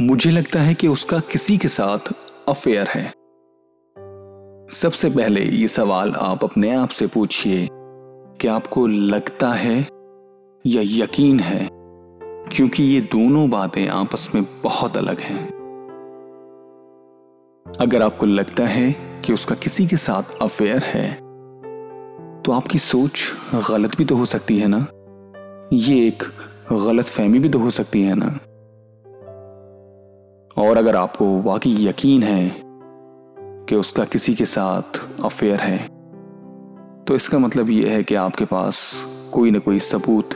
मुझे लगता है कि उसका किसी के साथ अफेयर है। सबसे पहले ये सवाल आप अपने आप से पूछिए कि आपको लगता है या यकीन है? क्योंकि ये दोनों बातें आपस में बहुत अलग हैं। अगर आपको लगता है कि उसका किसी के साथ अफेयर है तो आपकी सोच गलत भी तो हो सकती है ना? ये एक गलत फहमी भी तो हो सकती है ना? और अगर आपको वाकई यकीन है कि उसका किसी के साथ अफेयर है तो इसका मतलब यह है कि आपके पास कोई ना कोई सबूत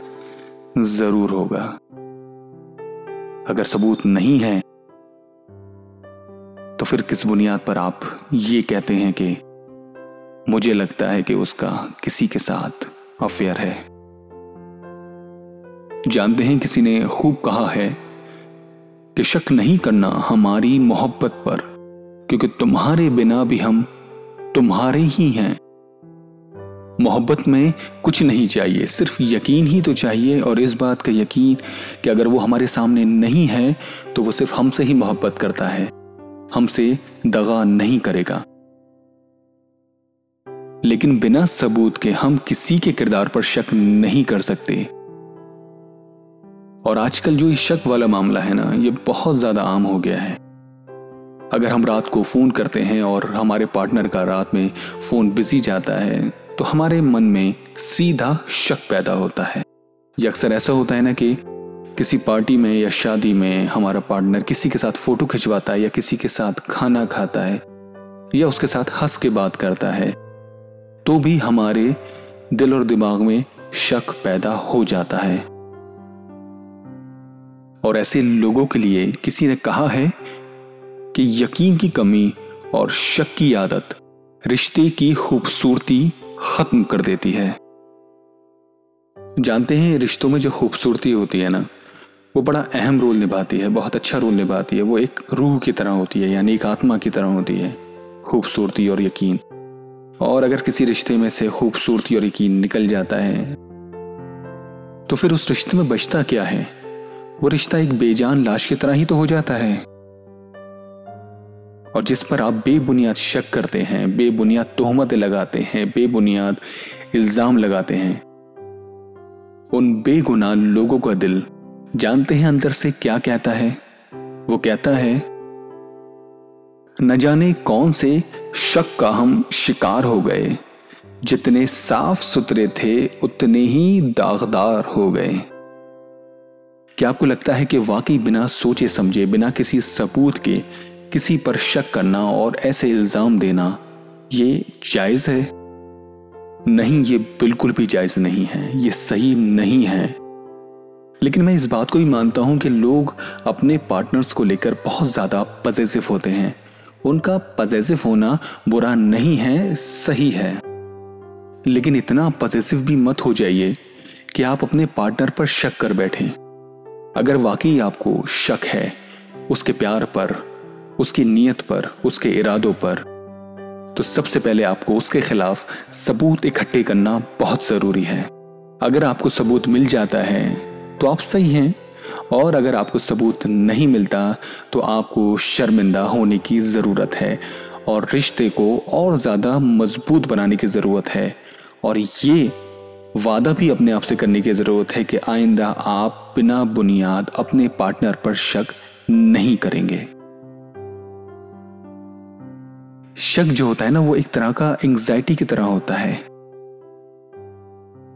ज़रूर होगा। अगर सबूत नहीं है तो फिर किस बुनियाद पर आप ये कहते हैं कि मुझे लगता है कि उसका किसी के साथ अफेयर है? जानते हैं किसी ने खूब कहा है कि शक नहीं करना हमारी मोहब्बत पर, क्योंकि तुम्हारे बिना भी हम तुम्हारे ही हैं। मोहब्बत में कुछ नहीं चाहिए, सिर्फ़ यकीन ही तो चाहिए, और इस बात का यकीन कि अगर वो हमारे सामने नहीं है तो वो सिर्फ़ हमसे ही मोहब्बत करता है। हमसे दगा नहीं करेगा। लेकिन बिना सबूत के हम किसी के किरदार पर शक नहीं कर सकते। और आजकल जो ये शक वाला मामला है ना, ये बहुत ज़्यादा आम हो गया है। अगर हम रात को फ़ोन करते हैं और हमारे पार्टनर का रात में फ़ोन बिज़ी जाता है तो हमारे मन में सीधा शक पैदा होता है। ये अक्सर ऐसा होता है ना कि किसी पार्टी में या शादी में हमारा पार्टनर किसी के साथ फ़ोटो खिंचवाता है या किसी के साथ खाना खाता है या उसके साथ हंस के बात करता है तो भी हमारे दिल और दिमाग में शक पैदा हो जाता है। और ऐसे लोगों के लिए किसी ने कहा है कि यकीन की कमी और शक की आदत रिश्ते की खूबसूरती खत्म कर देती है। जानते हैं, रिश्तों में जो खूबसूरती होती है ना, वो बड़ा अहम रोल निभाती है, बहुत अच्छा रोल निभाती है, वो एक रूह की तरह होती है, यानी एक आत्मा की तरह होती है, खूबसूरती और यकीन। और अगर किसी रिश्ते में से खूबसूरती और यकीन निकल जाता है तो फिर उस रिश्ते में बचता क्या है? वो रिश्ता एक बेजान लाश की तरह ही तो हो जाता है। और जिस पर आप बेबुनियाद शक करते हैं, बेबुनियाद तोहमतें लगाते हैं, बेबुनियाद इल्ज़ाम लगाते हैं, उन बेगुनाह लोगों का दिल जानते हैं अंदर से क्या कहता है? वो कहता है, न जाने कौन से शक का हम शिकार हो गए। जितने साफ़ सुथरे थे, उतने ही दागदार हो गए। क्या आपको लगता है कि वाकई बिना सोचे समझे, बिना किसी सबूत के, किसी पर शक करना और ऐसे इल्ज़ाम देना, ये जायज़ है? नहीं, ये बिल्कुल भी जायज़ नहीं है। ये सही नहीं है। लेकिन मैं इस बात को भी मानता हूँ कि लोग अपने पार्टनर्स को लेकर बहुत ज़्यादा पजेसिव होते हैं। उनका पजेसिव होना बुरा नहीं है, सही है। लेकिन इतना पजेसिव भी मत हो जाइए कि आप अपने पार्टनर पर शक कर बैठें। अगर वाकई आपको शक है उसके प्यार पर, उसकी नीयत पर, उसके इरादों पर तो सबसे पहले आपको उसके खिलाफ सबूत इकट्ठे करना बहुत ज़रूरी है। अगर आपको सबूत मिल जाता है तो आप सही हैं, और अगर आपको सबूत नहीं मिलता तो आपको शर्मिंदा होने की ज़रूरत है, और रिश्ते को और ज़्यादा मज़बूत बनाने की ज़रूरत है, और ये वादा भी अपने आप से करने की ज़रूरत है कि आइंदा आप बिना बुनियाद अपने पार्टनर पर शक नहीं करेंगे। शक जो होता है ना, वो एक तरह का एंग्जाइटी की तरह होता है।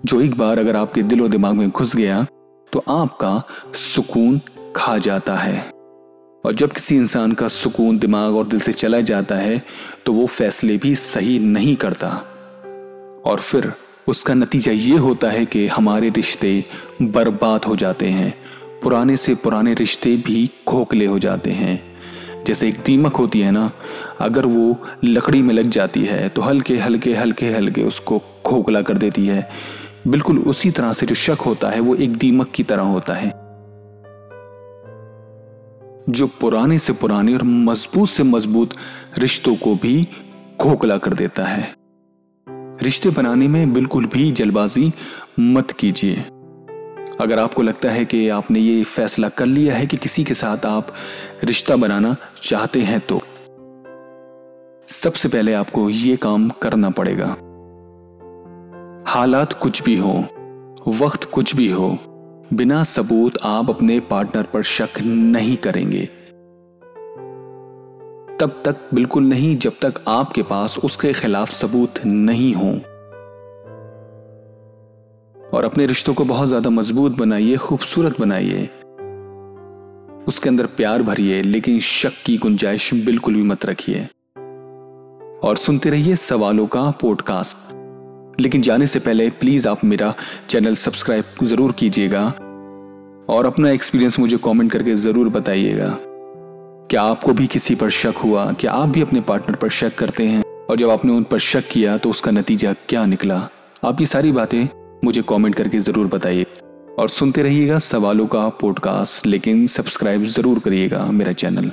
जो एक बार अगर आपके दिल दिमाग में घुस गया तो आपका सुकून खा जाता है। और जब किसी इंसान का सुकून दिमाग और दिल से चला जाता है तो वो फैसले भी सही नहीं करता। और फिर उसका नतीजा ये होता है कि हमारे रिश्ते बर्बाद हो जाते हैं। पुराने से पुराने रिश्ते भी खोखले हो जाते हैं। जैसे एक दीमक होती है ना, अगर वो लकड़ी में लग जाती है तो हल्के हल्के हल्के हल्के उसको खोखला कर देती है। बिल्कुल उसी तरह से जो शक होता है, वो एक दीमक की तरह होता है। जो पुराने से पुराने और मज़बूत से मज़बूत रिश्तों को भी खोखला कर देता है। रिश्ते बनाने में बिल्कुल भी जल्दबाजी मत कीजिए। अगर आपको लगता है कि आपने ये फैसला कर लिया है कि किसी के साथ आप रिश्ता बनाना चाहते हैं तो सबसे पहले आपको ये काम करना पड़ेगा। हालात कुछ भी हो, वक्त कुछ भी हो, बिना सबूत आप अपने पार्टनर पर शक नहीं करेंगे। तब तक बिल्कुल नहीं जब तक आपके पास उसके खिलाफ सबूत नहीं हो। और अपने रिश्तों को बहुत ज़्यादा मज़बूत बनाइए, खूबसूरत बनाइए। उसके अंदर प्यार भरिए, लेकिन शक की गुंजाइश बिल्कुल भी मत रखिए। और सुनते रहिए सवालों का पॉडकास्ट लेकिन जाने से पहले प्लीज़ आप मेरा चैनल सब्सक्राइब ज़रूर कीजिएगा। और अपना एक्सपीरियंस मुझे कमेंट करके ज़रूर बताइएगा। क्या आपको भी किसी पर शक हुआ क्या आप भी अपने पार्टनर पर शक करते हैं? और जब आपने उन पर शक किया तो उसका नतीजा क्या निकला? आप ये सारी बातें मुझे कमेंट करके ज़रूर बताइए। और सुनते रहिएगा सवालों का पॉडकास्ट लेकिन सब्सक्राइब ज़रूर करिएगा मेरा चैनल